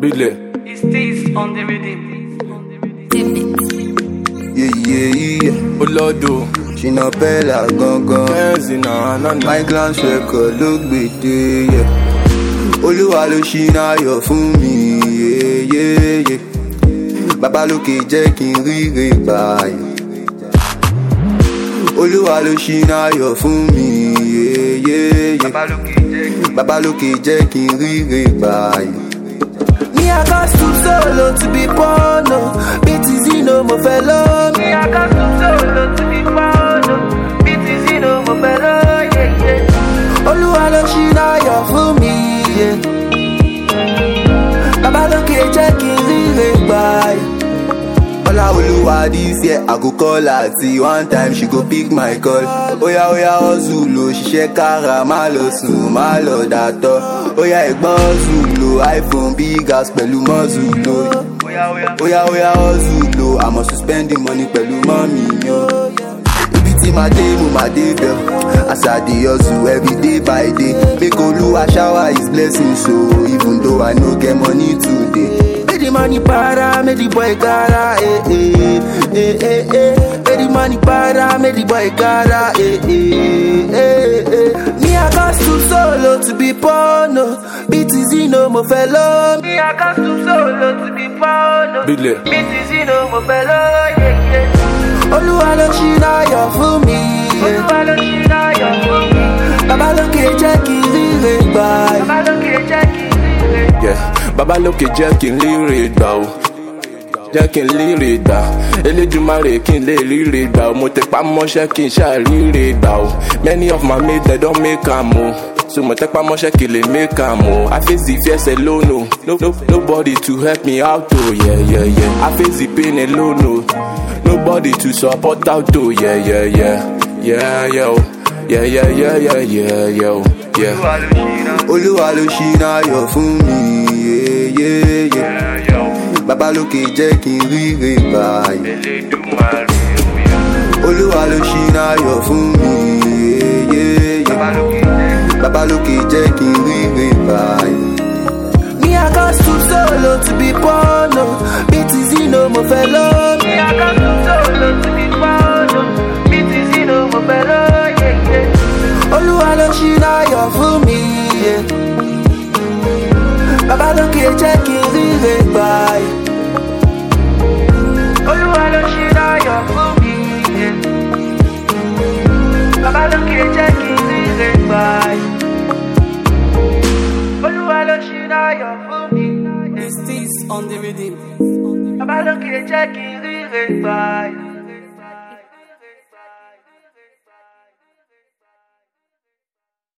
Bílẹ̀. It's this on the rhythm. Yeah, yeah, yeah. Olódo. Ṣìnà Bella gangan. Bẹ́ẹ̀sì náà nánà. My glance record ló gbèdé. Yeah. Olúwa ló ṣínà ayọ̀ fún mi. Yeah, yeah, yeah. Bàbá lókè jẹ́ kí n ríre gbààyè. Olúwa ló ṣínà ayọ̀ fún mi. Yeah, yeah, yeah. Bàbá lókè jẹ́ kí n ríre gbààyè. Me I got to solo to be born, no. BTZ no mo fẹ́ lọ́ mi. Me, I got to solo to be found. BTZ no mo fẹ́ràn, yeah, yeah. Olúwa ló ṣínà ayọ̀ fún mi. yeah. Bàbá lókè jẹ́ kí n ríre gbà. Ọlá Olúwa this year I go call her till one time she go pick my call. Oya oya hustle o, ṣiṣẹ́ kára, má lọ sùn, má lọ dàtọ̀. Oya ẹ̀gbọ́n hustle iPhone big house pẹ̀lú mọ́sùl o. Oya, oya. Oya oya hustle o, àmọ̀ to spend the money pẹ̀lú mọ́mì mi o. Ibi tí màá dé mo máa dé bẹ̀. As I dey hustle every day by day. Make Olúwa shower his blessings so even though I no get money today. Make the money para, make the boy gara, eh eh eh eh eh. Make the money para, make the boy gara, eh eh eh eh. Me I got to solo to be born, no. BTZ no mo fẹ́ lọ́ mi. Me, I got to solo to be. Bílẹ̀. BTZ no mo fẹ́ràn, yeah, yeah. Olúwa ló ṣínà ayọ̀ fún mi. Olúwa ló ṣínà ayọ̀ fún mi. Bàbá lókè jẹ́ kí n ríre gbà. Bàbá lókè jẹ́ kí n ríre. Yeah. Bàbá lókè jẹ́ kí n líre gbà o. Jẹ́ kí n líre gbà. Elédùmarè kí n lè ríre gbà o. Mo tẹpá mọ́ṣẹ́ kí n ṣáà ríre gbà o. Many of my mates they don make am o. So mo tẹpá mọ́ṣẹ́ kí n lè make am o. I face the fears alone. No, no, nobody to help me out o. Yeah, yeah, yeah. I face the pain alone. Nobody to support out o. Yeah, yeah, yeah. Yeah, yeah, o. Yeah, yeah, yeah, yeah, yeah, yeah, o. Yeah. Olúwa ló. Olúwa ló fún mi. yeah, yeah, yeah. Bàbá lókè jẹ́ kí n ríre gbà. Elédùmarè, oya. Olúwa ló ṣínà ayọ̀ fún mi. yeah, yeah, Bàbá lókè jẹ́. Bàbá lókè kí n ríre gbà. Me I got to solo to be born, no. BTZ no mo fẹ́ lọ́ mi. Me, I got to solo to be found. BTZ no mo fẹ́ràn, yeah, yeah. Olúwa ló ṣínà ayọ̀ fún mi. yeah. Bàbá lókè jẹ́ kí n ríre gbà. Mi. Is this on the rhythm? Bàbá lókè jẹ́ kí n gbà.